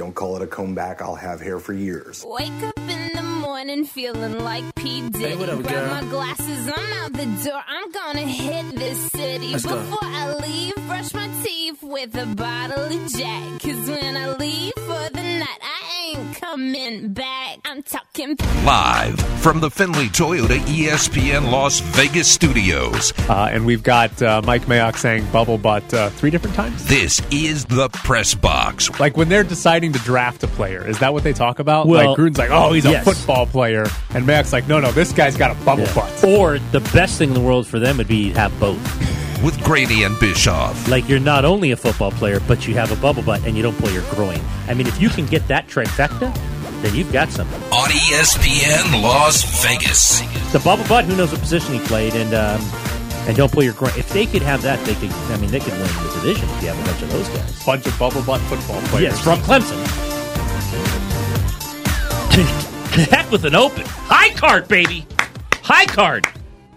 Don't call it a comeback. I'll have hair for years. Wake up in the morning feeling like P. Diddy. Hey, what up, Grab girl? my glasses, I'm out the door. I'm gonna hit this city. Let's go. Before I leave, brush my teeth with a bottle of Jack. Cause when I leave for the night, I ain't coming back. I'm talking Live from the Findlay Toyota ESPN Las Vegas studios, Uh, and we've got uh, Mike Mayock saying bubble butt uh, three different times. this is the press box. Like when they're deciding to draft a player, is that what they talk about? Well, like Gruden's like, oh, he's a football player, and Mayock's like, no, no, this guy's got a bubble butt. Or the best thing in the world for them would be have both. With Graney and Bischoff. Like you're not only a football player, but you have a bubble butt and you don't pull your groin. I mean, if you can get that trifecta, then you've got something. On ESPN Las Vegas. The bubble butt, who knows what position he played, and um, and don't pull your groin. If they could have that, they could. I mean, they could win the division if you have a bunch of those guys. Bunch of bubble butt football players. Yes, from Clemson. Heck with an open high card, baby, high card.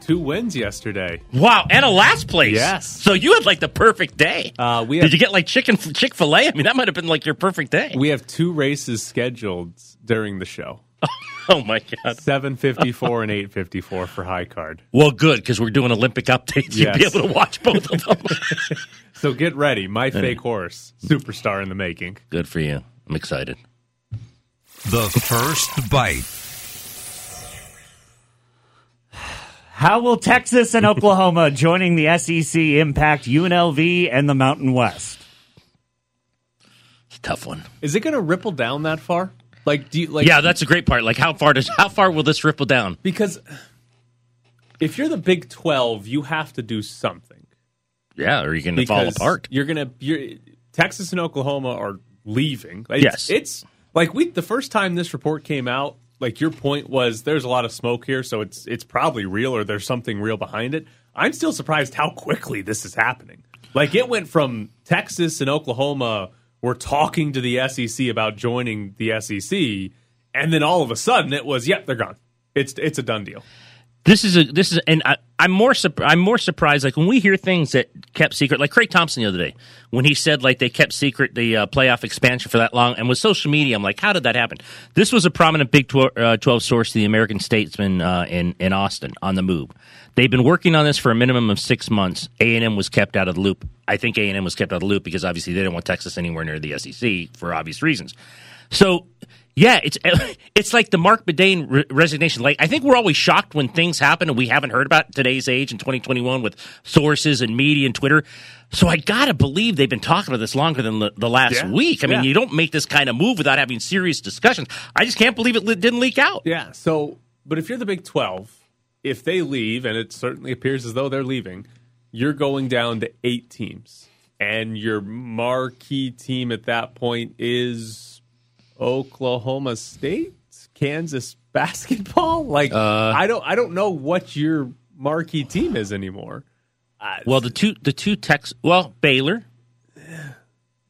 Two wins yesterday. Wow, and a last place. Yes. So you had like the perfect day. Uh, we have, Did you get like chicken Chick Fil A? I mean, that might have been like your perfect day. we have two races scheduled during the show. oh my god. 754 and 854 for high card. Well, good because we're doing Olympic updates. You'd be able to watch both of them. So get ready. My fake horse, superstar in the making. good for you. I'm excited. The first bite. How will Texas and Oklahoma joining the SEC impact UNLV and the Mountain West? It's a tough one. Is it going to ripple down that far? Like, do you like? yeah, that's a great part. Like, how far does how far will this ripple down? because if you're the Big Twelve, you have to do something. Yeah, or you can fall apart. You're gonna. You're, Texas and Oklahoma are leaving. It's, Yes. it's like we. The first time this report came out, like your point was, there's a lot of smoke here, so it's it's probably real or there's something real behind it. I'm still surprised how quickly this is happening. Like it went from Texas and Oklahoma were talking to the SEC about joining the SEC, and then all of a sudden it was, yep, they're gone. It's it's a done deal. This is a this is and I, I'm more I'm more surprised. Like when we hear things that kept secret, like Craig Thompson the other day when he said like they kept secret the uh, playoff expansion for that long, and with social media, I'm like, how did that happen? This was a prominent Big Tw- uh, 12 source to the American Statesman uh, in in Austin on the move. They've been working on this for a minimum of six months. A and M was kept out of the loop. I think A and M was kept out of the loop because obviously they didn't want Texas anywhere near the SEC for obvious reasons. So yeah, it's it's like the Marc Badain re- resignation. Like I think we're always shocked when things happen and we haven't heard about today's age in 2021 with sources and media and Twitter. So I gotta believe they've been talking about this longer than the, the last Yeah. week. I mean, Yeah. you don't make this kind of move without having serious discussions. I just can't believe it li- didn't leak out. Yeah. So, but if you're the Big 12, if they leave, and it certainly appears as though they're leaving, you're going down to eight teams. And your marquee team at that point is Oklahoma State, Kansas basketball. Like, uh, I don't, I don't know what your marquee team is anymore. Well, the two the two Tex well Baylor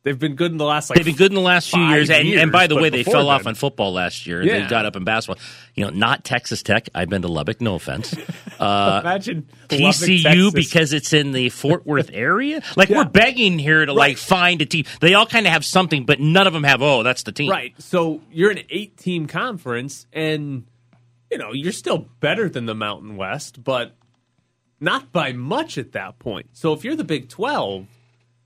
They've been good in the last like they've been good in the last few five years, and, and by the way, they fell off on football last year. and They got up in basketball. You know, not Texas Tech. I've been to Lubbock. No offense. Uh, Imagine Lubbock, TCU Texas. because it's in the Fort Worth area. Like Yeah. we're begging here to like find a team. They all kind of have something, but none of them have. Oh, that's the team. Right. So you're an eight team conference and you know, you're still better than the Mountain West, but not by much at that point. So if you're the Big 12,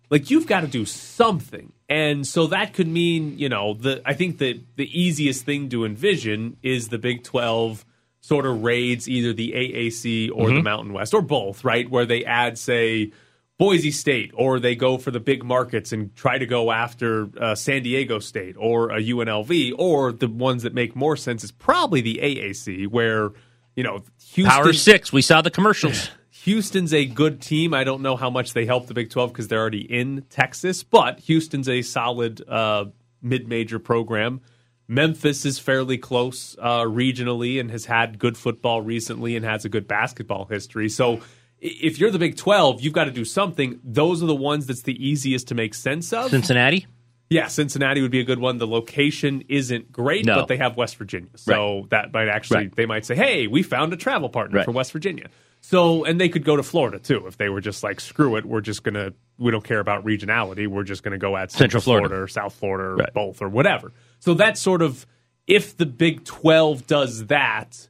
like you've got to do something. And so that could mean, you know, the I think the the easiest thing to envision is the Big 12 sort of raids either the AAC or the Mountain West or both, right? Where they add say Boise State, or they go for the big markets and try to go after uh, San Diego State or a UNLV, or the ones that make more sense is probably the AAC, where you know Houston, Power six. We saw the commercials. Houston's a good team. I don't know how much they help the Big 12 because they're already in Texas, but Houston's a solid uh, mid major program. Memphis is fairly close uh, regionally and has had good football recently and has a good basketball history. So if you're the Big 12, you've got to do something. Those are the ones that's the easiest to make sense of. Cincinnati. Yeah, Cincinnati would be a good one. The location isn't great, No. but they have West Virginia. So that might actually, Right. they might say, hey, we found a travel partner Right. for West Virginia. So, and they could go to Florida too if they were just like, screw it, we're just gonna, we don't care about regionality, we're just gonna go at Central Florida. or South Florida or Right. both or whatever. So that's sort of if the Big Twelve does that,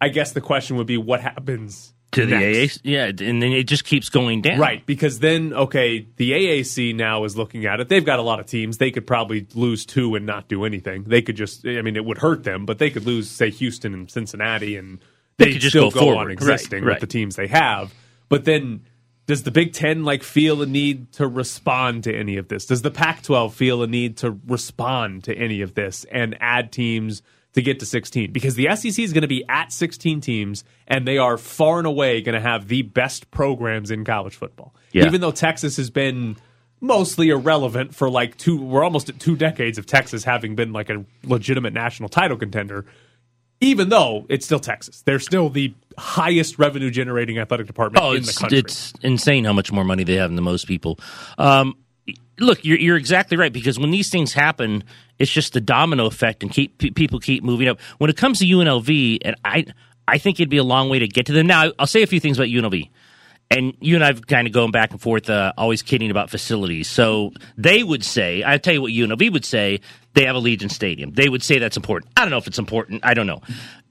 I guess the question would be what happens to the next? AAC. Yeah, and then it just keeps going down. Right, because then okay, the AAC now is looking at it. They've got a lot of teams. They could probably lose two and not do anything. They could just I mean it would hurt them, but they could lose say Houston and Cincinnati and They they could just still go go, forward. on Right, existing right. with the teams they have. But then does the Big 10 like feel a need to respond to any of this? Does the Pac-12 feel a need to respond to any of this and add teams to get to 16 because the SEC is going to be at 16 teams and they are far and away going to have the best programs in college football. Yeah. Even though Texas has been mostly irrelevant for like two we're almost at two decades of Texas having been like a legitimate national title contender even though it's still Texas. They're still the highest revenue generating athletic department Oh, in the it's country. it's insane how much more money they have than most people. Um, look, you're you're exactly right because when these things happen, it's just the domino effect, and keep pe- people keep moving up. When it comes to UNLV, and I I think it'd be a long way to get to them. Now, I'll say a few things about UNLV. And you and I've kind of going back and forth, uh, always kidding about facilities. So they would say, I tell you what UNLV would say, they have Allegiant Stadium. They would say that's important. I don't know if it's important. I don't know.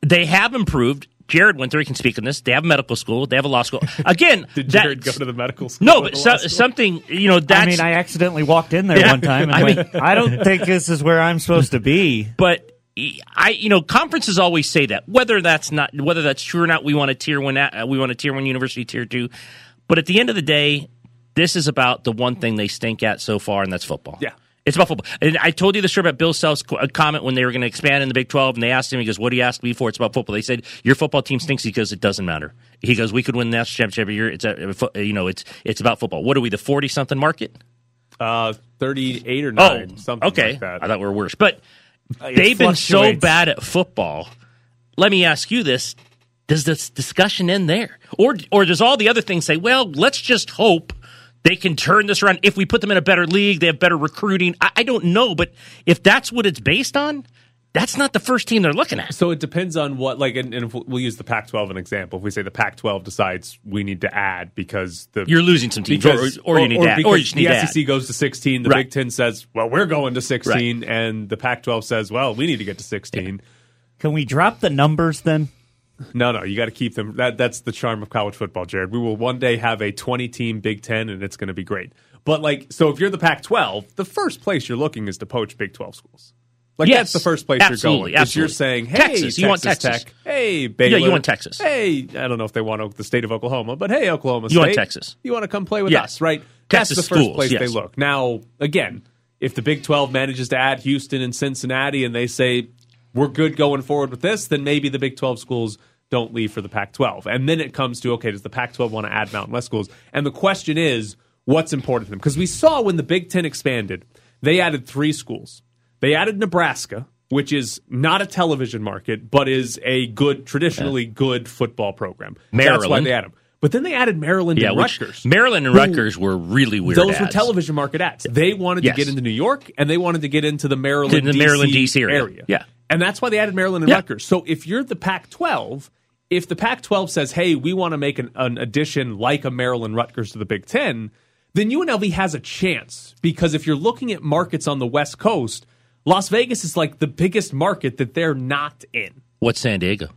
They have improved. Jared Winter he can speak on this. They have a medical school. They have a law school. Again, Did Jared go to the medical school? no, but so, school? something you know that's I mean, I accidentally walked in there Yeah. one time and I went, I don't think this is where I'm supposed to be. but I, you know, conferences always say that. Whether that's not, whether that's true or not, we want a tier one. uh, We want a tier one university, tier two. But at the end of the day, this is about the one thing they stink at so far, and that's football. Yeah. It's about football. And I told you the story about Bill Self's uh, comment when they were going to expand in the Big 12, and they asked him, he goes, What do you ask me for? It's about football. They said, Your football team stinks. He goes, It doesn't matter. He goes, We could win the national championship every year. It's, a, you know, it's, it's about football. What are we, the 40 something market? uh, 38 or Oh, 9, something okay. like that. I thought we were worse. But they've been so bad at football. Let me ask you this: Does this discussion end there, or or does all the other things say, well, let's just hope they can turn this around? If we put them in a better league, they have better recruiting. I, I don't know, but if that's what it's based on, that's not the first team they're looking at. So it depends on what, like, and, and if we'll use the Pac-12 as an example. If we say the Pac-12 decides we need to add because the You're losing some teams, because, or, or you need to add, or you just need the to SEC add. goes to 16, the Right. Big Ten says, well, we're going to 16, and the Pac-12 says, well, we need to get to 16. Can we drop the numbers then? No, no, you got to keep them. That that's the charm of college football, Jared. We will one day have a 20 team Big 10 and it's going to be great. But like so if you're the Pac-12, the first place you're looking is to poach Big 12 schools. Like Yes, that's the first place you're going. Is you're saying, "Hey, Texas, you want Texas. Tech. Hey, Baylor. Yeah, you want Texas. Hey, I don't know if they want the state of Oklahoma, but hey, Oklahoma You want Texas. You want to come play with Yeah. us, right? Texas that's the first schools, place they look. Now, again, if the Big 12 manages to add Houston and Cincinnati and they say we're good going forward with this, then maybe the Big 12 schools don't leave for the Pac 12. And then it comes to okay, does the Pac 12 want to add Mountain West schools? And the question is, what's important to them? Because we saw when the Big 10 expanded, they added three schools. They added Nebraska, which is not a television market, but is a good, traditionally good football program. That's why they added them. But then they added Maryland Yeah, and which Rutgers. Maryland and Rutgers were really weird. those were television market ads. They wanted Yes. to get into New York and they wanted to get into the Maryland, In the DC Maryland, DC area. Yeah. And that's why they added Maryland and Yeah. Rutgers. So if you're the Pac 12, if the Pac 12 says, hey, we want to make an, an addition like a Maryland Rutgers to the Big Ten, then UNLV has a chance because if you're looking at markets on the West Coast, Las Vegas is like the biggest market that they're not in. What's San Diego?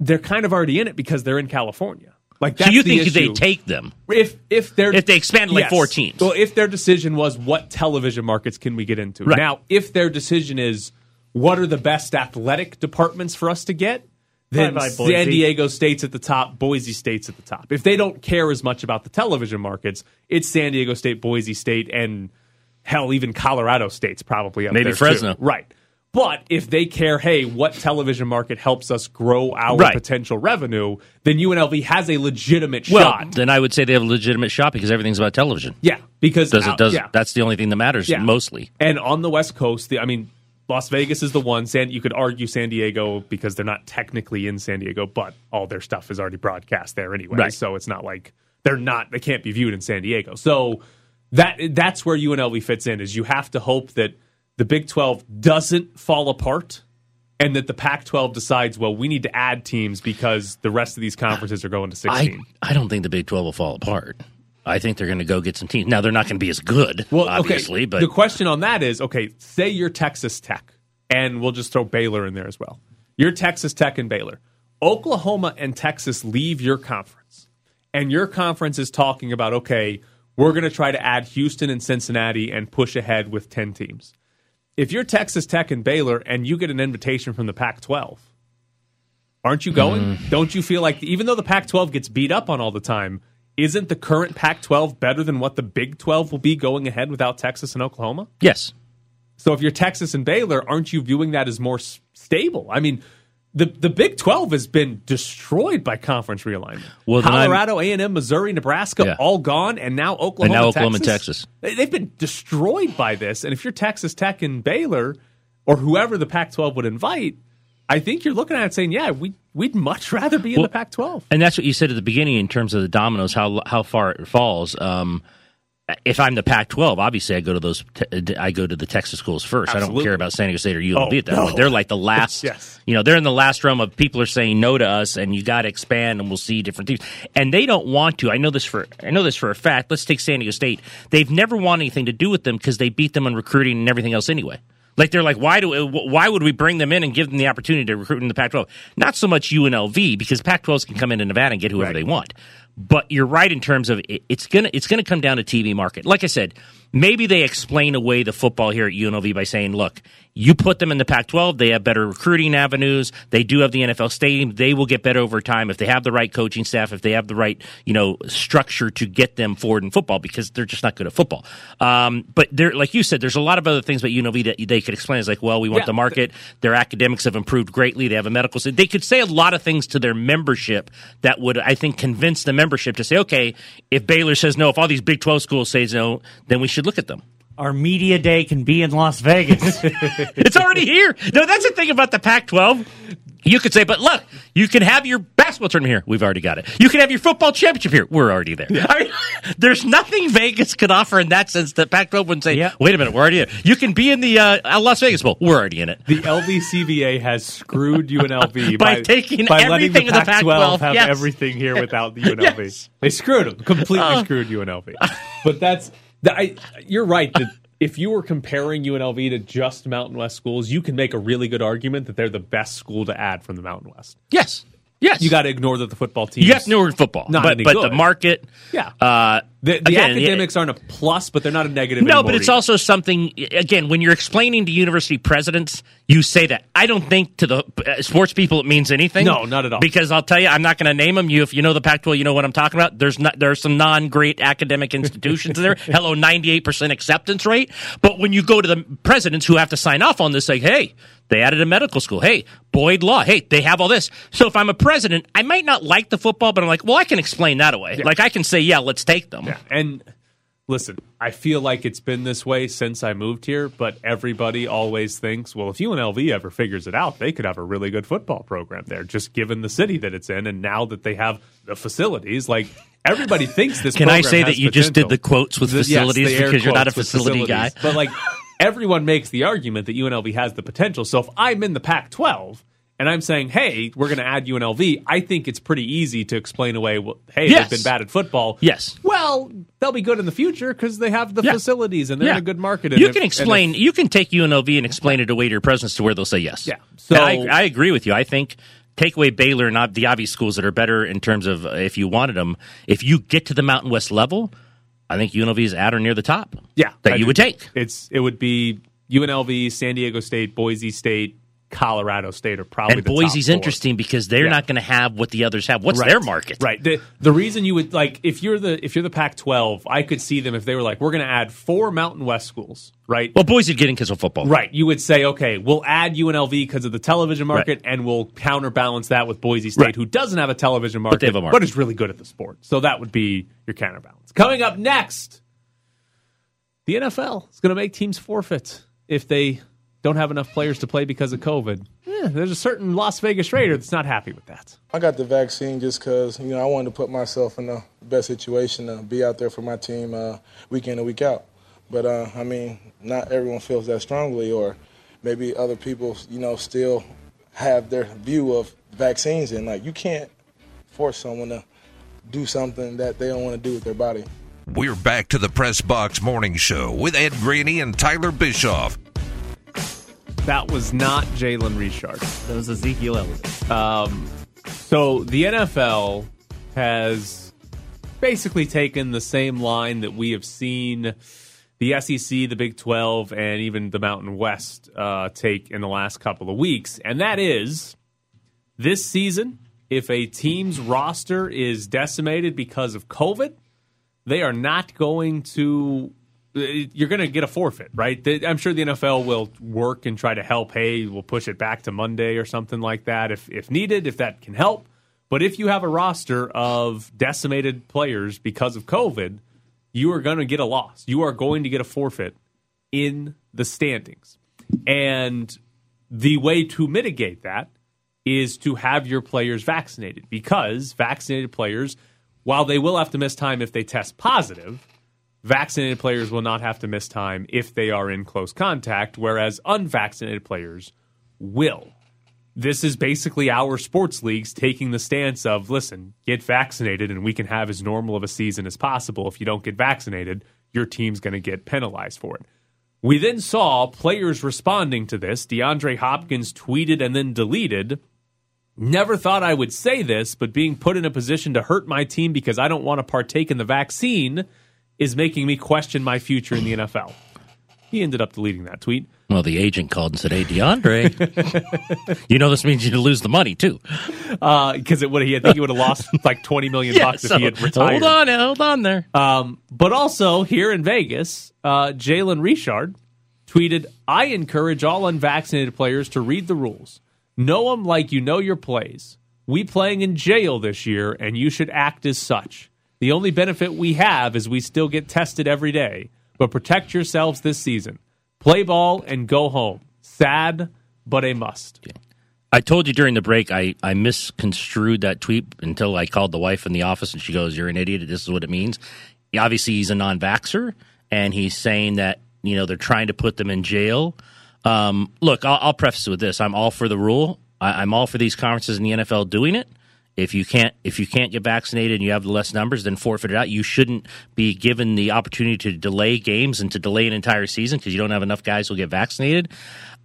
They're kind of already in it because they're in California. Like So that's you the think they take them? if if they're If they expanded like four teams. Well, if their decision was what television markets can we get into Right. now, if their decision is what are the best athletic departments for us to get, then Bye-bye, San Diego State's at the top, Boise State's at the top. If they don't care as much about the television markets, it's San Diego State, Boise State, and hell, even Colorado State's probably up Maybe there, too. Fresno. right? But if they care, hey, what television market helps us grow our Right. potential revenue, then UNLV has a legitimate Well, shot. then I would say they have a legitimate shot because everything's about television. Yeah, because Does it does yeah. that's the only thing that matters Yeah. mostly. And on the West Coast, the, I mean, Las Vegas is the one. San, you could argue San Diego because they're not technically in San Diego, but all their stuff is already broadcast there anyway. Right. So it's not like they're not. They can't be viewed in San Diego. So that that's where UNLV fits in. Is you have to hope that the Big Twelve doesn't fall apart and that the Pac-12 decides, well, we need to add teams because the rest of these conferences are going to 16. I, I don't think the Big 12 will fall apart. I think they're going to go get some teams. Now, they're not going to be as good, obviously, okay. but the question on that is, okay, say you're Texas Tech, and we'll just throw Baylor in there as well. You're Texas Tech and Baylor. Oklahoma and Texas leave your conference, and your conference is talking about, okay, we're going to try to add Houston and Cincinnati and push ahead with 10 teams. If you're Texas Tech and Baylor and you get an invitation from the Pac 12, aren't you going? Mm. Don't you feel like, even though the Pac 12 gets beat up on all the time, isn't the current Pac 12 better than what the Big 12 will be going ahead without Texas and Oklahoma? yes. So if you're Texas and Baylor, aren't you viewing that as more s- stable? I mean, the the Big 12 has been destroyed by conference realignment. Well, Colorado, A&M, Missouri, Nebraska, Yeah. all gone, and now Oklahoma, And now Oklahoma and Texas. Texas. They- They've been destroyed by this. And if you're Texas Tech and Baylor, or whoever the Pac-12 would invite, I think you're looking at it saying, yeah, we we'd much rather be in Well, the Pac-12. And that's what you said at the beginning in terms of the dominoes, how how far it falls. Um, if I'm the Pac-12, obviously I go to those. Te- uh, I go to the Texas schools first. I don't care about San Diego State or UNLV Oh, at that no. point. They're like the last. Yes. You know, they're in the last realm of people are saying no to us, and you got to expand, and we'll see different teams. And they don't want to. I know this for. I know this for a fact. Let's take San Diego State. They've never wanted anything to do with them because they beat them on recruiting and everything else anyway. Like they're like, why do uh, why would we bring them in and give them the opportunity to recruit in the Pac-12? Not so much UNLV because Pac-12s can come into Nevada and get whoever Right. they want. But you're right in terms of it, it's gonna it's gonna come down to TV market. Like I said, maybe they explain away the football here at UNLV by saying, look, you put them in the Pac-12, they have better recruiting avenues. They do have the NFL stadium. They will get better over time if they have the right coaching staff, if they have the right you know structure to get them forward in football because they're just not good at football. Um, but there, like you said, there's a lot of other things about UNLV that they could explain. It's like, well, we want Yeah. the market. Their academics have improved greatly. They have a medical. They could say a lot of things to their membership that would, I think, convince the membership to say, okay, if Baylor says no, if all these Big 12 schools say no, then we should look at them. Our media day can be in Las Vegas. It's already here. No, that's the thing about the Pac 12. You could say, but look, you can have your basketball tournament here. We've already got it. You can have your football championship here. We're already there. I mean, there's nothing Vegas could offer in that sense that Pac 12 wouldn't say, Yeah. wait a minute, we're already. You can be in the uh, Las Vegas Bowl. We're already in it. The LVCVA has screwed UNLV By taking by letting everything the the Pac-12 Pac-12, have yes. everything here without the UNLV. Yes. They screwed them, completely Oh. screwed UNLV. But that's the, I, you're right that if you were comparing UNLV to just Mountain West schools, you can make a really good argument that they're the best school to add from the Mountain West. Yes. Yes. You got to ignore that the football team. You have to know football. Not but but good. the market. Yeah. Uh, the, the again, academics aren't a plus, but they're not a negative. No, but it's either. also something. Again, when you're explaining to university presidents, you say that. I don't think to the uh, sports people it means anything. No, not at all. Because I'll tell you, I'm not going to name them. You, if you know the Pac-12, you know what I'm talking about. There's not there's some non-great academic institutions there. Hello, 98 percent acceptance rate. But when you go to the presidents who have to sign off on this, like, hey. They added a medical school. Hey, Boyd Law. Hey, they have all this. So if I'm a president, I might not like the football, but I'm like, well, I can explain that away. Like I can say, yeah, let's take them. Yeah, and listen, I feel like it's been this way since I moved here, but everybody always thinks, well, if UNLV ever figures it out, they could have a really good football program there, just given the city that it's in, and now that they have the facilities, like everybody thinks this. Can I say that you just did the quotes with The- yes, facilities the because you're not a facility guy? but like everyone makes the argument that UNLV has the potential. So if I'm in the Pac-12. And I'm saying, hey, we're going to add UNLV. I think it's pretty easy to explain away. Well, hey, Yes. they've been bad at football. Yes. Well, they'll be good in the future because they have the Yeah. facilities and they're in a good market. and You can explain. if- you can take UNLV and explain it away to your presence to where they'll say yes. Yeah. So So- I, I agree with you. I think take away Baylor and the obvious schools that are better in terms of uh, if you wanted them. If you get to the Mountain West level, I think UNLV is at or near the top. yeah, that I you do. would take. It's it would be UNLV, San Diego State, Boise State, Colorado State are probably And the top Boise's interesting because they're Yeah. not going to have what the others have. What's Right. their market? Right. The the reason you would like if you're the if you're the Pac-12, I could see them if they were like we're going to add four Mountain West schools, right? Well, Boise getting because of football. Right. You would say, okay, we'll add UNLV because of the television market, and we'll counterbalance that with Boise State, Right. who doesn't have a television market, have a market. but is really good at the sport. So that would be your counterbalance. Coming up next, the NFL is going to make teams forfeit if they don't have enough players to play because of COVID. Eh, there's a certain Las Vegas Raider that's not happy with that. I got the vaccine just because you know I wanted to put myself in the best situation to be out there for my team uh, week in and week out. But uh, I mean, not everyone feels that strongly, or maybe other people, you know, still have their view of vaccines and like you can't force someone to do something that they don't want to do with their body. We're back to the Press Box Morning Show with Ed Graney and Tyler Bischoff. That was not Jalen Richard. That was Ezekiel Elliott. Um, so the NFL has basically taken the same line that we have seen the SEC, the Big 12, and even the Mountain West uh, take in the last couple of weeks. And that is this season, if a team's roster is decimated because of COVID, they are not going to. You're going to get a forfeit, right? I'm sure the NFL will work and try to help. Hey, we'll push it back to Monday or something like that if, if needed, if that can help. But if you have a roster of decimated players because of COVID, you are going to get a loss. You are going to get a forfeit in the standings. And the way to mitigate that is to have your players vaccinated because vaccinated players, while they will have to miss time if they test positive, vaccinated players will not have to miss time if they are in close contact, whereas unvaccinated players will. This is basically our sports leagues taking the stance of listen, get vaccinated and we can have as normal of a season as possible. If you don't get vaccinated, your team's going to get penalized for it. We then saw players responding to this. DeAndre Hopkins tweeted and then deleted. Never thought I would say this, but being put in a position to hurt my team because I don't want to partake in the vaccine is making me question my future in the NFL. He ended up deleting that tweet. Well, the agent called and said, "Hey, DeAndre, you know this means you lose the money too." Because it would, he I think he would have lost like twenty million Yeah, bucks so if he had retired. hold on, hold on there. Um, but also here in Vegas, uh, Jalen Richard tweeted, "I encourage all unvaccinated players to read the rules. Know them like you know your plays. We playing in jail this year, and you should act as such. The only benefit we have is we still get tested every day. But protect yourselves this season. Play ball and go home. Sad, but a must." I told you during the break I, I misconstrued that tweet until I called the wife in the office and she goes, You're an idiot. This is what it means. Obviously, he's a non vaxxer and he's saying that, you know, they're trying to put them in jail. Um, look, I'll, I'll preface it with this I'm all for the rule, I, I'm all for these conferences in the NFL doing it. If you can't if you can't get vaccinated and you have less numbers, then forfeit it out. You shouldn't be given the opportunity to delay games and to delay an entire season because you don't have enough guys who will get vaccinated.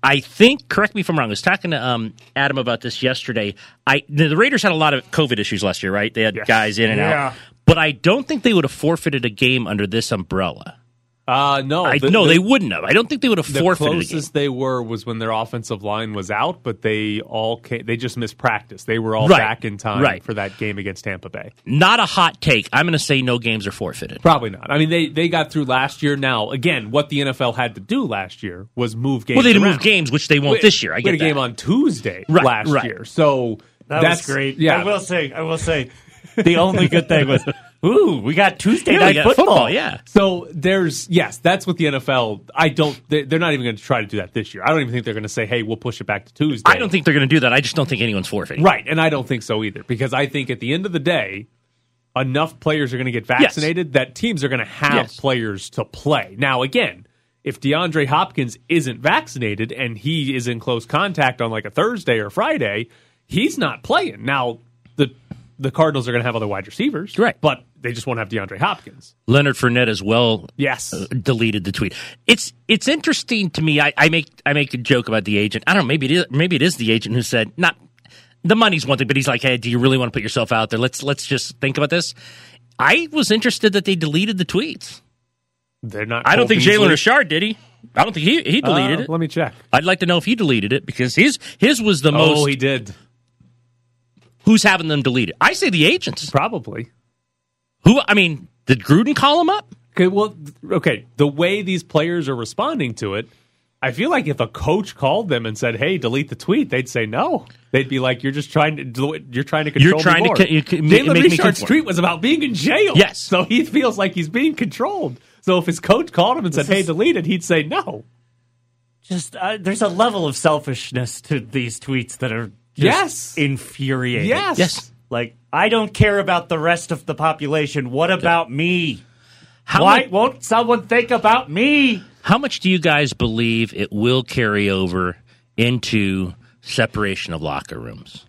I think, correct me if I'm wrong. I was talking to um, Adam about this yesterday. I the, Raiders had a lot of COVID issues last year, right? They had guys in and Yeah. out, but I don't think they would have forfeited a game under this umbrella. Uh, no, I the- no, the- they wouldn't have. I don't think they would have The forfeited a game. closest they were was when their offensive line was out, but they all came, they just missed practice. They were all Right. back in time Right. for that game against Tampa Bay. Not a hot take. I'm going to say no games are forfeited. Probably not. I mean, they they got through last year. Now, again, what the NFL had to do last year was move games. Well, they didn't move games, which they won't We- this year. I we get had a game that. on Tuesday Right, last right. year, so That that's was great. Yeah, I will say, I will say, the only good thing was, ooh, we got Tuesday Yeah, night got football. football, yeah. So there's yes, that's what the NFL. I don't. they- They're not even going to try to do that this year. I don't even think they're going to say, "Hey, we'll push it back to Tuesday." I don't think they're going to do that. I just don't think anyone's forfeiting. Right, and I don't think so either because I think at the end of the day, enough players are going to get vaccinated that teams are going to have Yes. players to play. Now, again, if DeAndre Hopkins isn't vaccinated and he is in close contact on like a Thursday or Friday, he's not playing. Now, the the Cardinals are going to have other wide receivers, Right. But they just won't have DeAndre Hopkins. Leonard Fournette as well Yes, deleted the tweet. It's it's interesting to me. I, I make I make a joke about the agent. I don't know. Maybe it is. Maybe it is the agent who said not the money's one thing, but he's like, hey, do you really want to put yourself out there? Let's let's just think about this. I was interested that they deleted the tweets. they're not. I don't think Jalen. Richard did he. I don't think he he deleted Uh, it. Let me check. I'd like to know if he deleted it because his his was the most. Oh, he did who's having them deleted? I say the agents. probably. Who? I mean, did Gruden call him up? Okay, well, okay. The way these players are responding to it, I feel like if a coach called them and said, "Hey, delete the tweet," they'd say no. They'd be like, "You're just trying to do it- you're trying to control You're trying me to more." co- you co- ma- Jalen make Richard's conform. tweet was about being in jail. Yes. so he feels like he's being controlled. So if his coach called him and said, This "Hey, is- delete it," he'd say no. Just uh, there's a level of selfishness to these tweets that are just Yes. infuriating. Yes. Yes. Like I don't care about the rest of the population. What about me? How Why much, won't someone think about me? how much do you guys believe it will carry over into separation of locker rooms.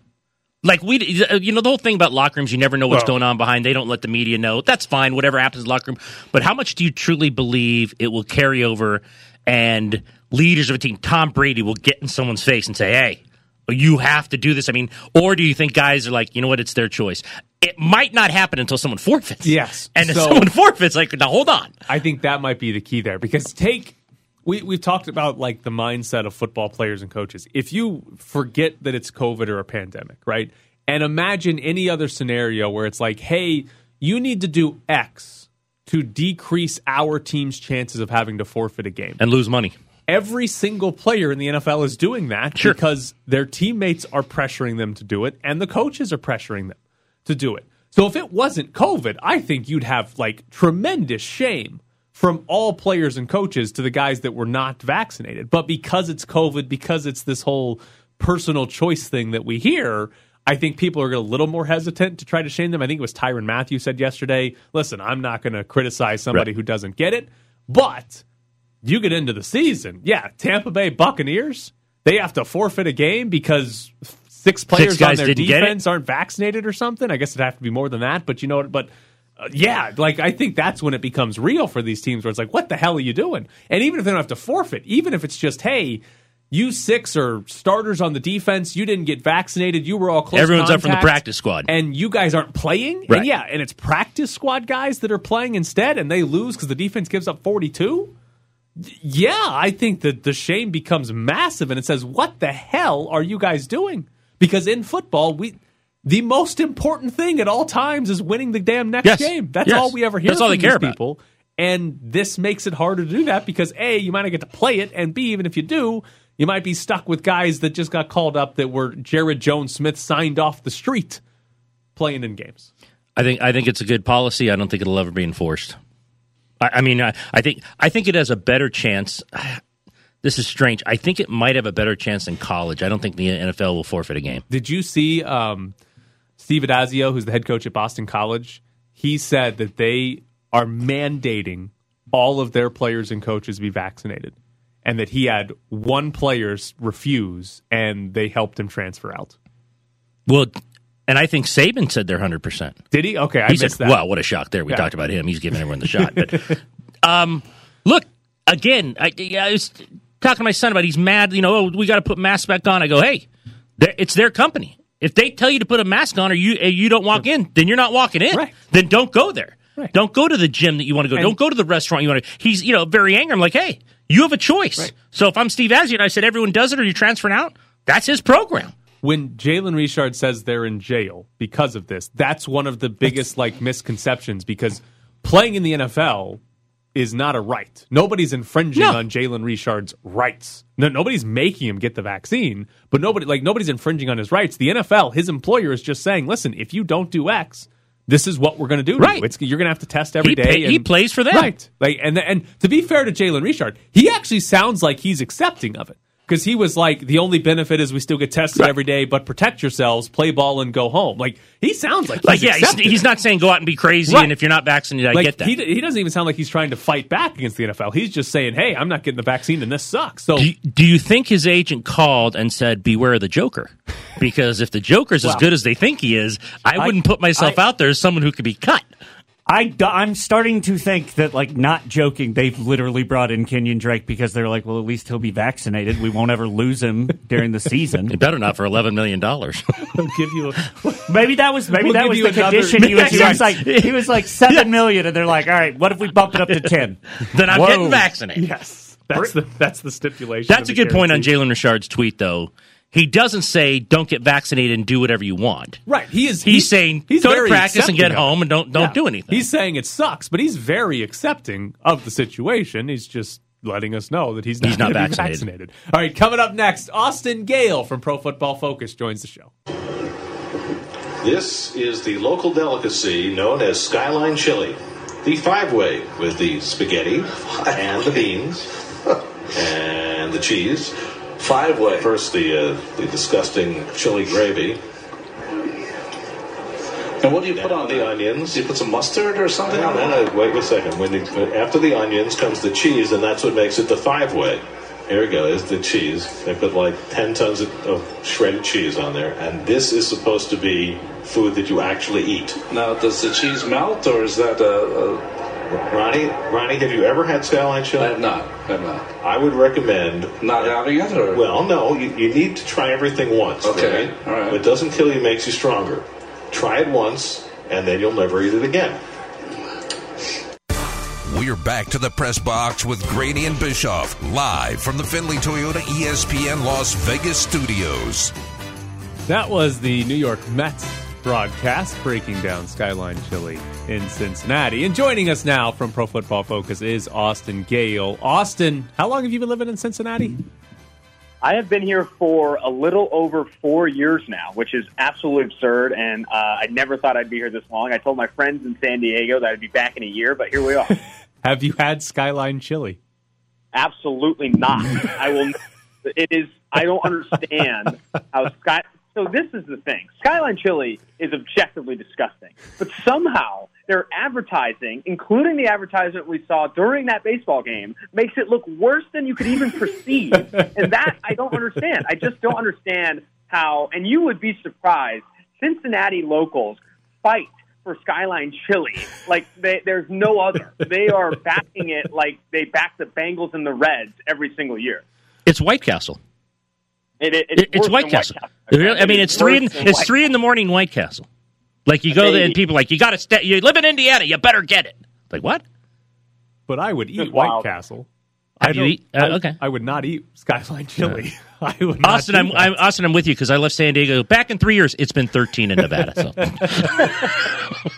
Like we, you know, the whole thing about locker rooms, you never know what's Well- going on behind. They don't let the media know. That's fine. Whatever happens in the locker room. But how much do you truly believe it will carry over and leaders of a team, Tom Brady, will get in someone's face and say, "Hey, you have to do this." I mean, or do you think guys are like, you know what, it's their choice? It might not happen until someone forfeits. Yes. and if So- someone forfeits, like, now hold on. I think that might be the key there because take we we've talked about like the mindset of football players and coaches. If you forget that it's COVID or a pandemic, right? And imagine any other scenario where it's like, hey, you need to do X to decrease our team's chances of having to forfeit a game. And lose money. Every single player in the NFL is doing that Sure. because their teammates are pressuring them to do it and the coaches are pressuring them to do it. So if it wasn't COVID, I think you'd have like tremendous shame from all players and coaches to the guys that were not vaccinated. But because it's COVID, because it's this whole personal choice thing that we hear, I think people are a little more hesitant to try to shame them. I think it was Tyrann Mathieu said yesterday, listen, I'm not going to criticize somebody Right. who doesn't get it, but you get into the season, yeah, Tampa Bay Buccaneers, they have to forfeit a game because six players on guys their didn't get it? defense aren't vaccinated or something. I guess it'd have to be more than that, but you know what? But uh, yeah, like I think that's when it becomes real for these teams where it's like, what the hell are you doing? And even if they don't have to forfeit, even if it's just, hey, you six are starters on the defense. You didn't get vaccinated. You were all close. Everyone's up from the practice squad. and you guys aren't playing. Right. And yeah, and it's practice squad guys that are playing instead, and they lose because the defense gives up forty-two. Yeah, I think that the shame becomes massive, and it says, "What the hell are you guys doing?" Because in football, we the most important thing at all times is winning the damn next Yes. game. That's Yes. all we ever hear. That's all they care about. people. And this makes it harder to do that because a you might not get to play it, and b even if you do, you might be stuck with guys that just got called up that were Jared Jones Smith signed off the street playing in games. I think I think it's a good policy. I don't think it'll ever be enforced. I, I mean, I, I think I think it has a better chance. This is strange. I think it might have a better chance in college. I don't think the NFL will forfeit a game. Did you see um, Steve Addazio, who's the head coach at Boston College? He said that they are mandating all of their players and coaches be vaccinated, and that he had one players refuse, and they helped him transfer out. Well, and I think Saban said they're hundred percent. Did he? Okay, I He missed said, that. "Well, what a shock!" There, we Yeah. talked about him. He's giving everyone the shot. But um, look again. I, I was talking to my son about. He's mad. You know, oh, we got to put masks back on. I go, hey, it's their company. If they tell you to put a mask on, or you uh, you don't walk in, then you're not walking in. Right. Then don't go there. Right. Don't go to the gym that you want to go. And- don't go to the restaurant you want to. He's you know very angry. I'm like, hey, you have a choice. Right. So if I'm Steve Azio and I said everyone does it, or you're transferring out, that's his program. When Jalen Richard says they're in jail because of this, that's one of the biggest like misconceptions because playing in the NFL is not a right. Nobody's infringing No. on Jalen Richard's rights. No, nobody's making him get the vaccine, but nobody like nobody's infringing on his rights. The NFL, his employer is just saying, "Listen, if you don't do X, this is what we're going to do. Right. you. It's, you're going to have to test every He day." pay- he plays for them. right? Like, and and to be fair to Jalen Richard, he actually sounds like he's accepting of it because he was like, the only benefit is we still get tested Right. every day, but protect yourselves, play ball, and go home. Like he sounds like, Like, he's yeah, he's, he's not saying go out and be crazy, Right. and if you're not vaccinated, I Like get that. he, he doesn't even sound like he's trying to fight back against the NFL. He's just saying, "Hey, I'm not getting the vaccine, and this sucks." So Do you, do you think his agent called and said, "Beware of the Joker"? Because if the Joker's as good as they think he is, I, I- wouldn't put myself I- out there as someone who could be cut. I, I'm starting to think that, like, not joking, they've literally brought in Kenyon Drake because they're like, well, at least he'll be vaccinated. We won't ever lose him during the season. You better not for eleven million dollars. I'll give you. A, Maybe that was maybe We'll that was the another- condition. He was, he was like he was like seven million, and they're like, all right, what if we bump it up to ten? then I'm Whoa. getting vaccinated. yes, that's the that's the stipulation. That's a of the good point on guarantee. Jalen Richard's tweet, though. He doesn't say don't get vaccinated and do whatever you want. Right. He is. He's saying, he's go to practice and get home and don't- don't do anything. He's saying it sucks, but he's very accepting of the situation. He's just letting us know that he's not, He's not gonna be vaccinated. vaccinated. All right, coming up next, Austin Gayle from Pro Football Focus joins the show. This is the local delicacy known as Skyline Chili. The five way with the spaghetti and the beans and the cheese. Five way. First, the, uh, the disgusting chili gravy. And what do you put on the onions. You put some mustard or something on it? No, no, wait a second. When you, after the onions comes the cheese, and that's what makes it the five way. Here we go. Is the cheese. They put like 10 tons of, of shredded cheese on there, and this is supposed to be food that you actually eat. Now, does the cheese melt, or is that a, a Ronnie, Ronnie, have you ever had skyline chili? I have not. I have not. I would recommend Not having it, or Well, no, you, you need to try everything once. Okay, right? all right. If it doesn't kill you, it makes you stronger. Try it once, and then you'll never eat it again. We're back to the press box with Graney and Bischoff, live from the Findlay Toyota ESPN Las Vegas studios. That was the New York Mets broadcast breaking down Skyline Chili in Cincinnati. And joining us now from Pro Football Focus is Austin Gayle. Austin, how long have you been living in Cincinnati? I have been here for a little over four years now, which is absolutely absurd. And uh, I never thought I'd be here this long. I told my friends in San Diego that I'd be back in a year, but here we are. Have you had Skyline Chili? Absolutely not. I will. It is. I don't understand how Sky. So this is the thing. Skyline Chili is objectively disgusting, but somehow their advertising, including the advertisement we saw during that baseball game, makes it look worse than you could even perceive. and that I don't understand. I just don't understand how. And you would be surprised. Cincinnati locals fight for Skyline Chili. Like they, there's no other. They are backing it like they back the Bengals and the Reds every single year. It's White Castle. It, it, It- it's, it's White Castle. White Really? I mean, it's three. In, it's White three in the morning. White Castle. Like you go there and people are like you got to. St- you live in Indiana. You better get it. Like what? But I would eat Just White. Castle. Have I you don't- eat- uh, I- okay. I would not eat Skyline Chili. I would not Austin, I'm. I'm Austin. I'm with you because I left San Diego back in three years. It's been 13 in Nevada. So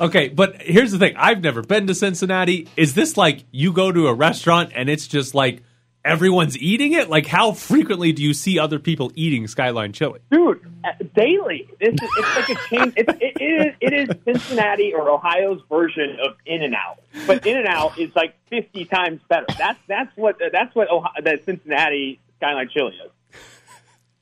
Okay, but here's the thing. I've never been to Cincinnati. Is this like you go to a restaurant and it's just like everyone's eating it? Like how frequently do you see other people eating Skyline chili? dude, uh, daily. It's, it's like a chain. It's, it, it, is, it is Cincinnati or Ohio's version of In and Out, but In and Out is like fifty times better. That's that's what that's what Ohio, that Cincinnati Skyline Chili is.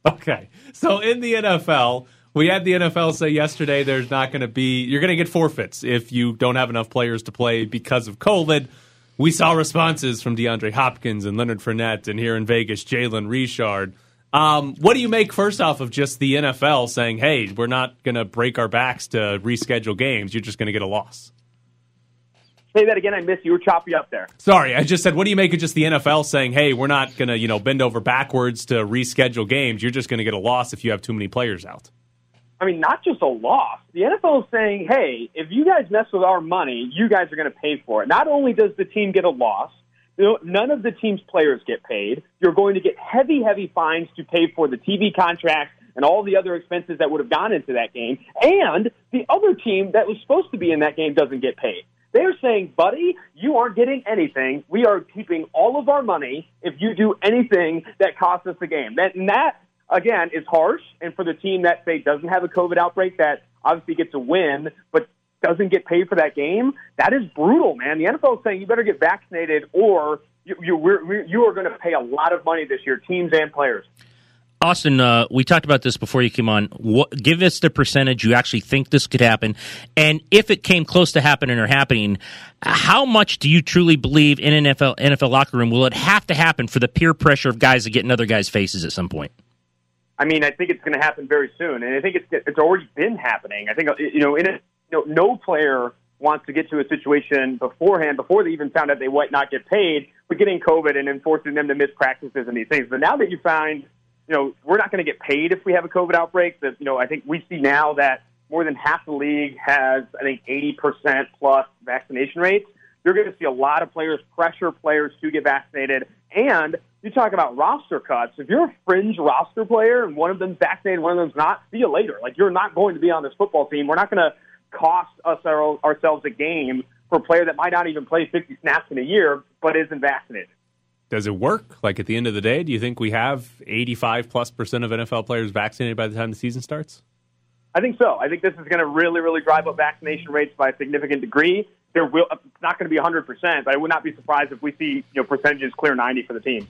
Okay. So in the NFL, we had the NFL say yesterday there's not going to be you're going to get forfeits if you don't have enough players to play because of COVID. We saw responses from DeAndre Hopkins and Leonard Fournette, and here in Vegas, Jalen Richard. Um, what do you make first off of just the NFL saying, "Hey, we're not going to break our backs to reschedule games. You're just going to get a loss." Say that again. I missed you. Were choppy up there. Sorry, I just said, what do you make of just the NFL saying, "Hey, we're not going to, you know, bend over backwards to reschedule games. You're just going to get a loss if you have too many players out." I mean, not just a loss. The NFL is saying, hey, if you guys mess with our money, you guys are going to pay for it. Not only does the team get a loss, none of the team's players get paid. You're going to get heavy, heavy fines to pay for the TV contracts and all the other expenses that would have gone into that game. And the other team that was supposed to be in that game doesn't get paid. They're saying, buddy, you aren't getting anything. We are keeping all of our money if you do anything that costs us the game. That, and that again, is harsh. And for the team that, say, doesn't have a COVID outbreak that obviously gets a win, but doesn't get paid for that game, that is brutal, man. The NFL is saying you better get vaccinated or you, you, we're, you are going to pay a lot of money this year, teams and players. Austin, uh, we talked about this before you came on. What, give us the percentage you actually think this could happen, and if it came close to happening or happening, how much do you truly believe in an NFL NFL locker room will it have to happen for the peer pressure of guys to get in other guys' faces at some point? I mean, I think it's going to happen very soon, and I think it's it's already been happening. I think uh, you know, in a, you know, no player wants to get to a situation beforehand before they even found out they might not get paid, but getting COVID and enforcing them to miss practices and these things. But now that you find, you know, we're not going to get paid if we have a COVID outbreak. That you know, I think we see now that more than half the league has, I think, eighty percent plus vaccination rates. You're going to see a lot of players pressure players to get vaccinated. And you talk about roster cuts. If you're a fringe roster player and one of them's vaccinated, one of them's not, see you later. Like you're not going to be on this football team. We're not going to cost us our, ourselves a game for a player that might not even play 50 snaps in a year, but isn't vaccinated. Does it work? Like at the end of the day, do you think we have 85 plus percent of NFL players vaccinated by the time the season starts? I think so. I think this is going to really, really drive up vaccination rates by a significant degree. There will it's not going to be 100%, but I would not be surprised if we see you know percentages clear 90 for the team.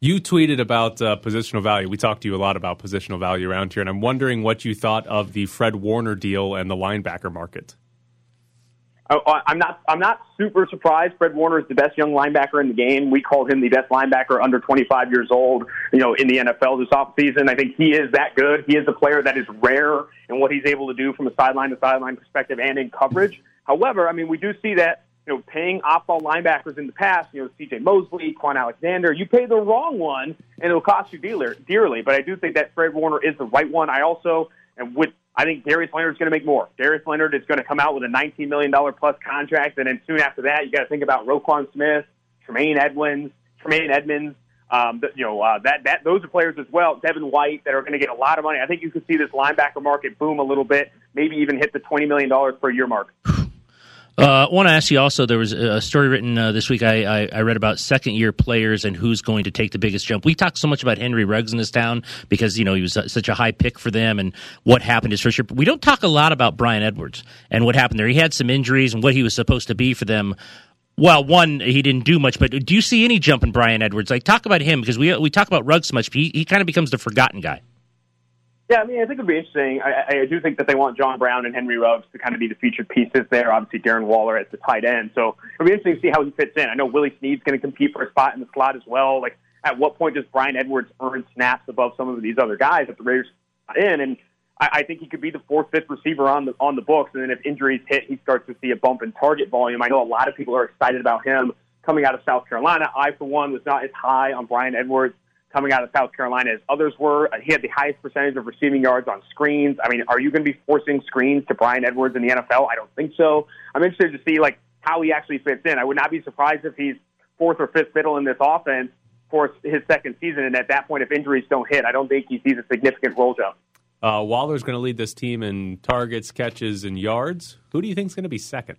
You tweeted about uh, positional value. We talked to you a lot about positional value around here, and I'm wondering what you thought of the Fred Warner deal and the linebacker market. I- I- I'm not. I'm not super surprised. Fred Warner is the best young linebacker in the game. We called him the best linebacker under 25 years old. You know, in the NFL this offseason. I think he is that good. He is a player that is rare in what he's able to do from a sideline to sideline perspective and in coverage. However, I mean, we do see that. You know, paying off-ball linebackers in the past. You know, C.J. Mosley, Kwon Alexander. You pay the wrong one, and it'll cost you dealer, dearly. But I do think that Fred Warner is the right one. I also and with I think Darius Leonard is going to make more. Darius Leonard is going to come out with a $19 million plus contract, and then soon after that, you got to think about Roquan Smith, Tremaine Edmunds, Tremaine Edmunds. Um, you know uh, that that those are players as well. Devin White that are going to get a lot of money. I think you could see this linebacker market boom a little bit, maybe even hit the $20 million per year mark. Uh, I want to ask you also. There was a story written uh, this week. I, I, I read about second year players and who's going to take the biggest jump. We talked so much about Henry Ruggs in this town because you know he was such a high pick for them and what happened his first year. But we don't talk a lot about Bryan Edwards and what happened there. He had some injuries and what he was supposed to be for them. Well, one he didn't do much, but do you see any jump in Bryan Edwards? Like talk about him because we we talk about Ruggs so much. He he kind of becomes the forgotten guy. Yeah, I mean, I think it'd be interesting. I, I do think that they want John Brown and Henry Ruggs to kind of be the featured pieces there. Obviously, Darren Waller as the tight end. So it'll be interesting to see how he fits in. I know Willie Snead's going to compete for a spot in the slot as well. Like, at what point does Bryan Edwards earn snaps above some of these other guys that the Raiders in? And I, I think he could be the fourth, fifth receiver on the on the books. And then if injuries hit, he starts to see a bump in target volume. I know a lot of people are excited about him coming out of South Carolina. I, for one, was not as high on Bryan Edwards coming out of South Carolina as others were. He had the highest percentage of receiving yards on screens. I mean, are you going to be forcing screens to Bryan Edwards in the NFL? I don't think so. I'm interested to see like how he actually fits in. I would not be surprised if he's fourth or fifth fiddle in this offense for his second season. And at that point, if injuries don't hit, I don't think he sees a significant role jump. Uh, Waller's going to lead this team in targets, catches, and yards. Who do you think is going to be second?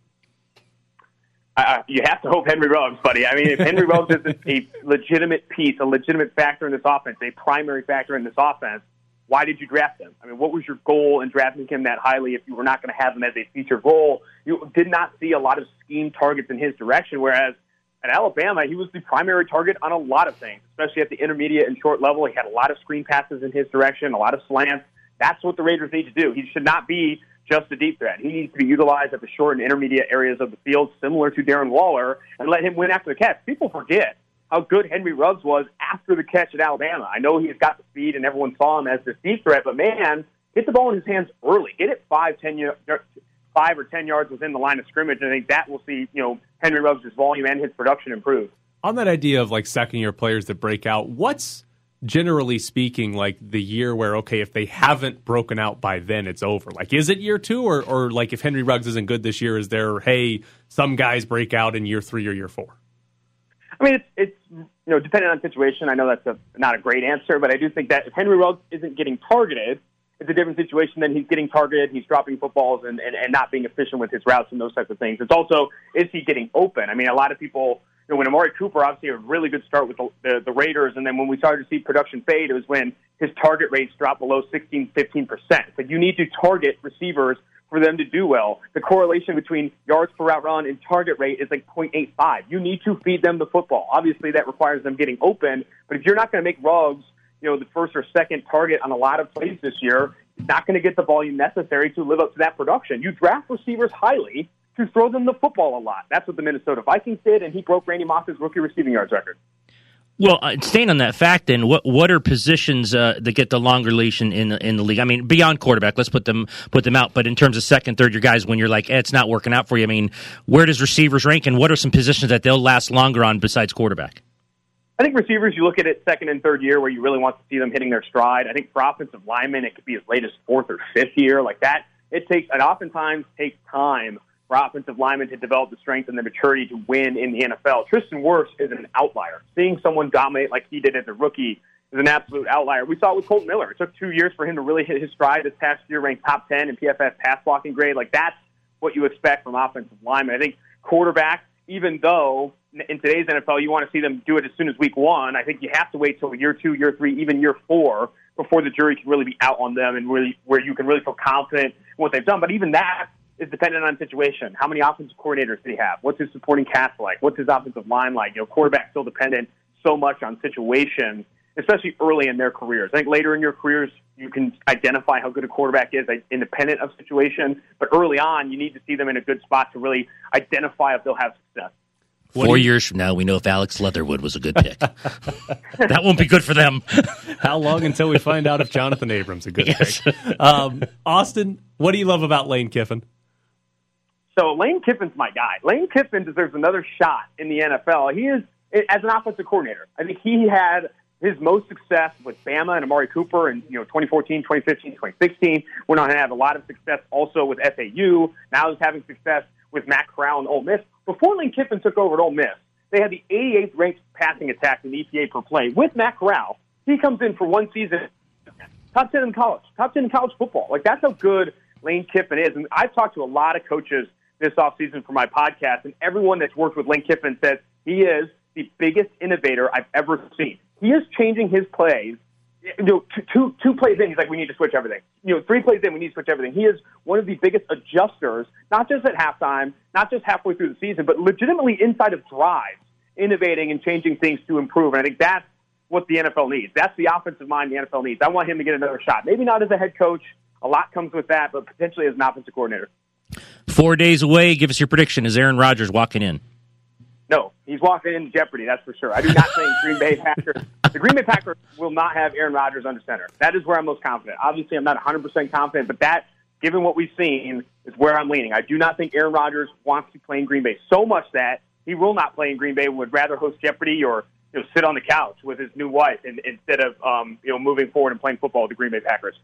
Uh, you have to hope Henry Ruggs, buddy. I mean, if Henry Ruggs isn't a legitimate piece, a legitimate factor in this offense, a primary factor in this offense, why did you draft him? I mean, what was your goal in drafting him that highly if you were not going to have him as a feature role? You did not see a lot of scheme targets in his direction, whereas at Alabama, he was the primary target on a lot of things, especially at the intermediate and short level. He had a lot of screen passes in his direction, a lot of slants. That's what the Raiders need to do. He should not be just a deep threat. He needs to be utilized at the short and intermediate areas of the field, similar to Darren Waller, and let him win after the catch. People forget how good Henry Ruggs was after the catch at Alabama. I know he's got the speed, and everyone saw him as this deep threat, but man, get the ball in his hands early. Get it five, ten yards, er, five or ten yards within the line of scrimmage, and I think that will see you know Henry Ruggs' volume and his production improve. On that idea of like second year players that break out, what's generally speaking, like the year where okay, if they haven't broken out by then, it's over. Like, is it year two, or or like if Henry Ruggs isn't good this year, is there hey, some guys break out in year three or year four? I mean, it's, it's you know depending on situation. I know that's a, not a great answer, but I do think that if Henry Ruggs isn't getting targeted, it's a different situation than he's getting targeted, he's dropping footballs and, and, and not being efficient with his routes and those types of things. It's also is he getting open? I mean, a lot of people you know, when Amari Cooper obviously had a really good start with the, the, the Raiders, and then when we started to see production fade, it was when his target rates dropped below 16, 15 percent. But you need to target receivers for them to do well. The correlation between yards per route run and target rate is like 0.85. You need to feed them the football. Obviously, that requires them getting open. But if you're not going to make Ruggs, you know, the first or second target on a lot of plays this year, not going to get the volume necessary to live up to that production. You draft receivers highly to throw them the football a lot. That's what the Minnesota Vikings did, and he broke Randy Moss's rookie receiving yards record. Well, uh, staying on that fact, then what what are positions uh, that get the longer leash in, in in the league? I mean, beyond quarterback, let's put them put them out. But in terms of second, third year guys, when you're like, eh, it's not working out for you. I mean, where does receivers rank, and what are some positions that they'll last longer on besides quarterback? I think receivers, you look at it second and third year where you really want to see them hitting their stride. I think for offensive linemen, it could be as late as fourth or fifth year. Like that, it takes, it oftentimes takes time for offensive linemen to develop the strength and the maturity to win in the NFL. Tristan Wirfs is an outlier. Seeing someone dominate like he did as a rookie is an absolute outlier. We saw it with Kolton Miller. It took two years for him to really hit his stride this past year, ranked top 10 in PFF pass blocking grade. Like that's what you expect from offensive linemen. I think quarterback, even though in today's NFL you want to see them do it as soon as week one, I think you have to wait till year two, year three, even year four before the jury can really be out on them and really where you can really feel confident in what they've done. But even that is dependent on situation. How many offensive coordinators did he have? What's his supporting cast like? What's his offensive line like? You know, quarterback still dependent so much on situation especially early in their careers. I think later in your careers, you can identify how good a quarterback is, like, independent of situation. But early on, you need to see them in a good spot to really identify if they'll have success. Four years from now, we know if Alex Leatherwood was a good pick. that won't be good for them. How long until we find out if Johnathan Abram's a good Yes. pick? Um, Austin, what do you love about Lane Kiffin? So Lane Kiffin's my guy. Lane Kiffin deserves another shot in the NFL. He is as an offensive coordinator. I think he had his most success with Bama and Amari Cooper in you know 2014, 2015, 2016. Went on to have a lot of success also with FAU. Now he's having success with Matt Corral and Ole Miss. Before Lane Kiffin took over at Ole Miss, they had the 88th ranked passing attack in EPA per play. With Matt Corral, he comes in for one season, top 10 in college, top 10 in college football. Like that's how good Lane Kiffin is. And I've talked to a lot of coaches this offseason for my podcast, and everyone that's worked with Lane Kiffin says he is the biggest innovator I've ever seen. He is changing his plays. You know, two, two, two plays in, he's like, we need to switch everything. You know, three plays in, we need to switch everything. He is one of the biggest adjusters, not just at halftime, not just halfway through the season, but legitimately inside of drives, innovating and changing things to improve. And I think that's what the NFL needs. That's the offensive mind the NFL needs. I want him to get another shot. Maybe not as a head coach. A lot comes with that, but potentially as an offensive coordinator. Four days away. Give us your prediction. Is Aaron Rodgers walking in? No, he's walking into jeopardy. That's for sure. I do not think Green Bay Packers. The Green Bay Packers will not have Aaron Rodgers under center. That is where I'm most confident. Obviously, I'm not 100 percent confident, but that, given what we've seen, is where I'm leaning. I do not think Aaron Rodgers wants to play in Green Bay so much that he will not play in Green Bay. Would rather host Jeopardy or you know, sit on the couch with his new wife instead of um, you know moving forward and playing football with the Green Bay Packers.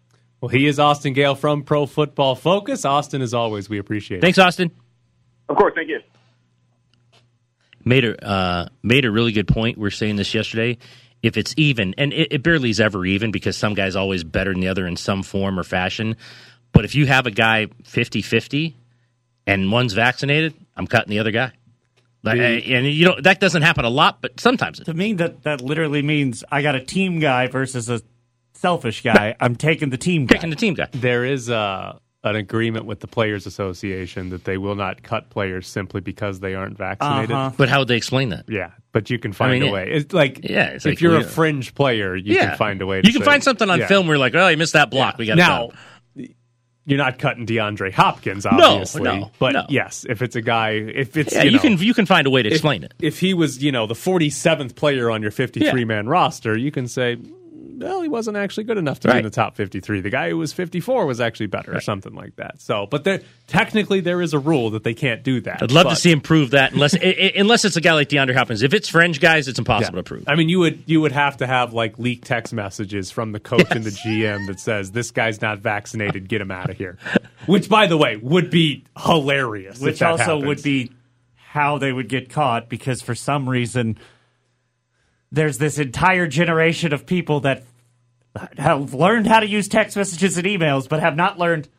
Well, he is Austin Gayle from Pro Football Focus. Austin, as always, we appreciate it. Thanks, Austin. Of course, thank you. Made a uh, made a really good point. We are saying this yesterday. If it's even, and it, it barely is ever even because some guy's always better than the other in some form or fashion. But if you have a guy 50-50 and one's vaccinated, I'm cutting the other guy. Like, and you know that doesn't happen a lot, but sometimes it. To me, that that literally means I got a team guy versus a selfish guy. I'm taking the team guy. Taking the team guy. There is uh, an agreement with the Players Association that they will not cut players simply because they aren't vaccinated. Uh-huh. But how would they explain that? Yeah, but you can find mean, a way. It's like Yeah, it's if like, you're we- a fringe player, you yeah, can find a way. To You can say- find something on Yeah. film where you're like, oh, you missed that block. We got now. You're not cutting DeAndre Hopkins, obviously. no, but no. yes, if it's a guy, if it's Yeah, you, you, can you can find a way to if- explain it. If he was, you know, the 47th player on your 53 man roster, you can say, well, he wasn't actually good enough to be in the top 53. The guy who was 54 was actually better, or something like that. So, but there, technically, there is a rule that they can't do that. I'd love to see him prove that, unless i- i- unless it's a guy like DeAndre Hopkins. If it's fringe guys, it's impossible to prove. I mean, you would you would have to have like leaked text messages from the coach and the GM that says this guy's not vaccinated, get him out of here. Which, by the way, would be hilarious. if Which that also happens. would be how they would get caught because for some reason there's this entire generation of people that have learned how to use text messages and emails but have not learned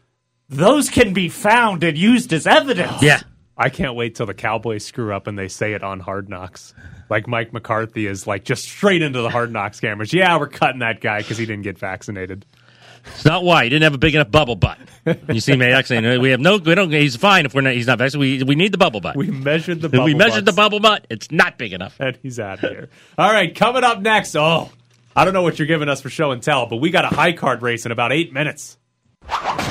those can be found and used as evidence. Yeah. I can't wait till the Cowboys screw up and they say it on Hard Knocks. Like Mike McCarthy is like just straight into the Hard Knocks cameras. Yeah, we're cutting that guy because he didn't get vaccinated. It's not why he didn't have a big enough bubble butt. You see me actually, we have no. We don't. He's fine if we're not. He's not vaccinated. We we need the bubble butt. We measured the bubble we measured the bubble butt. It's not big enough. And he's out of here. All right, coming up next. Oh, I don't know what you're giving us for show and tell, but we got a high card race in about eight minutes.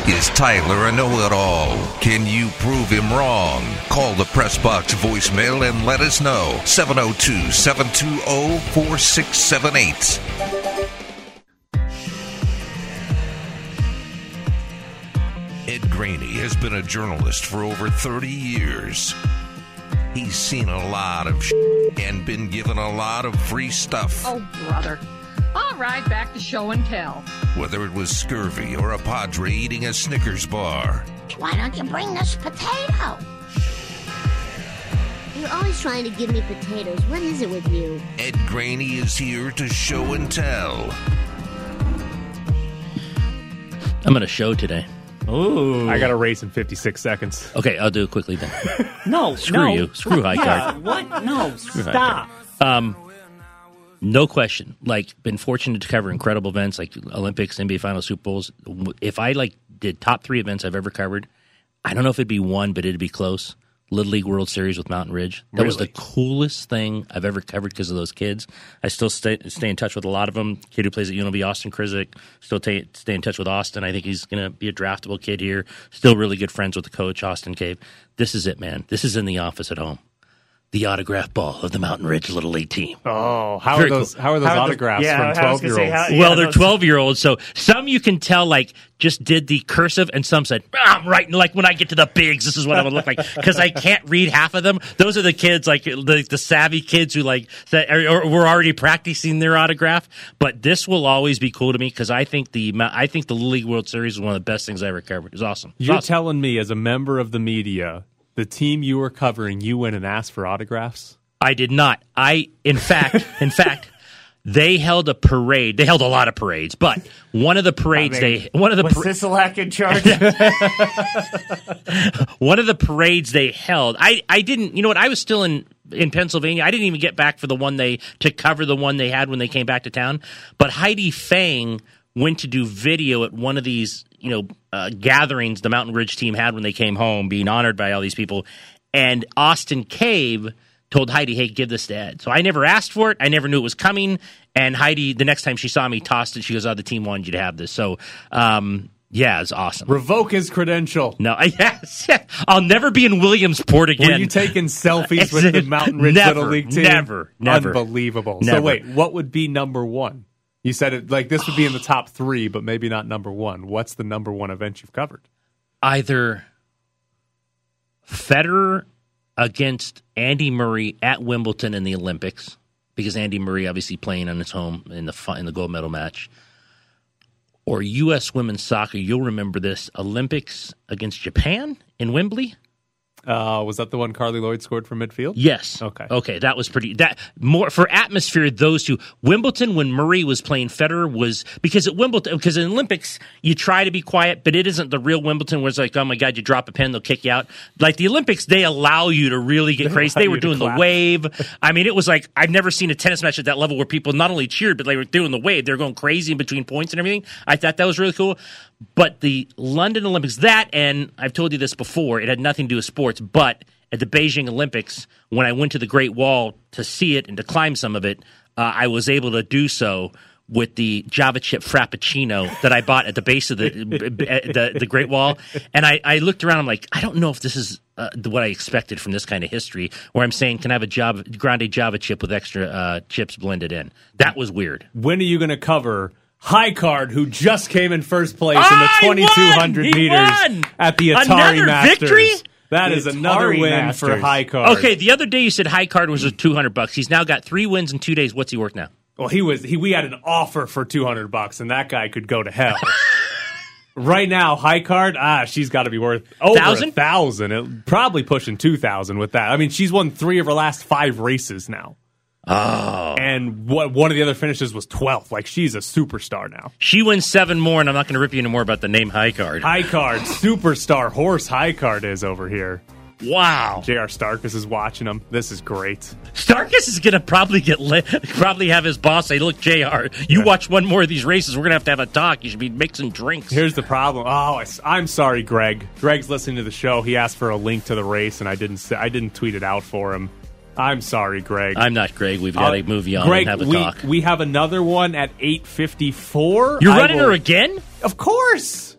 Is Tyler a know-it-all? Can you prove him wrong? Call the press box voicemail and let us know. 702-720-4678. Ed Graney has been a journalist for over 30 years. He's seen a lot of and been given a lot of free stuff. Oh, brother. All right, back to show and tell. Whether it was scurvy or a padre eating a Snickers bar. Why don't you bring us potato? You're always trying to give me potatoes. What is it with you? Ed Graney is here to show and tell. I'm going to show today. Ooh. I got a race in 56 seconds. Okay, I'll do it quickly then. No, Screw no. you. Screw high Yeah, card. What? No, high stop. Um, no question. Like, been fortunate to cover incredible events like Olympics, NBA Finals, Super Bowls. If I like did top three events I've ever covered, I don't know if it'd be one, but it'd be close. Little League World Series with Mountain Ridge. That was the coolest thing I've ever covered because of those kids. I still stay stay in touch with a lot of them. Kid who plays at UNLV, Austin Kryszczuk. Still ta stay in touch with Austin. I think he's going to be a draftable kid here. Still really good friends with the coach, Austin Cave. This is it, man. This is in the office at home. The autograph ball of the Mountain Ridge Little League team. Oh, how Very are those? cool. How are those How are the- autographs yeah, from twelve gonna year say, olds? how- Yeah, well, they're 12 year olds. So some you can tell, like, just did the cursive, and some said, "Ah, I'm writing like when I get to the bigs, this is what I would look like. Because I can't read half of them. Those are the kids, like, the, the savvy kids who, like, that are, or were already practicing their autograph. But this will always be cool to me because I think the I think the Little League World Series is one of the best things I ever covered. It was awesome. It was You're awesome. telling me, as a member of the media, the team you were covering, you went and asked for autographs? I did not. I, in fact, in fact, they held a parade. They held a lot of parades, but one of the parades I mean, they one of the was par- Sisolak in charge? one of the parades they held. I, I didn't. You know what? I was still in in Pennsylvania. I didn't even get back for the one they to cover the one they had when they came back to town. But Heidi Fang went to do video at one of these you know uh, gatherings the Mountain Ridge team had when they came home, being honored by all these people. And Austin Cave told Heidi, "Hey, give this to Ed." So I never asked for it. I never knew it was coming. And Heidi, the next time she saw me, tossed it. She goes, "Oh, the team wanted you to have this." So. um yeah, it's awesome. Revoke his credential. No, yes, I'll never be in Williamsport again. Were you taking selfies with the Mountain Ridge Never, Little League team? never, never. Unbelievable. Never. So wait, what would be number one? You said it like this would be in the top three, but maybe not number one. What's the number one event you've covered? Either Federer against Andy Murray at Wimbledon in the Olympics, because Andy Murray obviously playing on his home in the in the gold medal match, or U.S. women's soccer. You'll remember this Olympics against Japan in Wembley. Uh, was that the one Carli Lloyd scored from midfield? Yes. Okay. Okay, that was pretty. That more for atmosphere. Those two. Wimbledon when Murray was playing Federer was because at Wimbledon because in Olympics you try to be quiet, but it isn't the real Wimbledon where it's like oh my god you drop a pen they'll kick you out. Like the Olympics they allow you to really get crazy. They were doing the wave. I mean it was like I've never seen a tennis match at that level where people not only cheered but they were doing the wave. They were going crazy in between points and everything. I thought that was really cool. But the London Olympics, that and I've told you this before, it had nothing to do with sports, but at the Beijing Olympics, when I went to the Great Wall to see it and to climb some of it, uh, I was able to do so with the Java chip Frappuccino that I bought at the base of the the, the Great Wall, and I, I looked around. I'm like, I don't know if this is uh, what I expected from this kind of history. Where I'm saying, can I have a Java grande Java chip with extra uh, chips blended in? That was weird. When are you going to cover High Card, who just came in first place in I the won! 2200 He meters won! at the Atari Another Masters? victory? That The is another Atari win Masters. for High Card. Okay, the other day you said high card was a 200 bucks. He's now got three wins in two days. What's he worth now? Well, he was he. We had an offer for 200 bucks, and that guy could go to hell. right now, High Card, ah, she's got to be worth over Thousand? a thousand. It, probably pushing two thousand with that. I mean, she's won three of her last five races now. Oh. And what one of the other finishes was 12th. Like she's a superstar now. She wins seven more, and I'm not going to rip you anymore about the name high card. High card, superstar horse high card is over here. Wow. J.R. Starkus is watching him. This is great. Starkus is going to probably get lit, probably have his boss say, "Look, Jr., you watch one more of these races, we're going to have to have a talk. You should be mixing drinks." Here's the problem. Oh, I, am sorry, Greg. Greg's listening to the show. He asked for a link to the race, and I didn't. I didn't tweet it out for him. I'm sorry, Greg. I'm not Greg. We've got to Uh, move you on Greg, and have a we, talk. we have another one at 8:54. You're I running will- her again? Of course.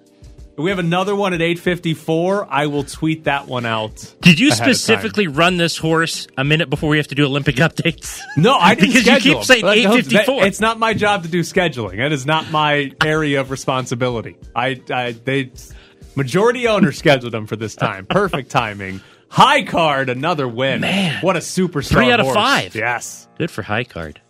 We have another one at 8:54. I will tweet that one out. Did you ahead of time. specifically run this horse a minute before we have to do Olympic updates? No, I didn't because you keep saying. Like, 8:54. that- It's not my job to do scheduling. That is not my area of responsibility. I, I they majority owner scheduled them for this time. Perfect timing. High card, another win. Man. what a superstar! Three out of horse. five. Yes. Good for high card.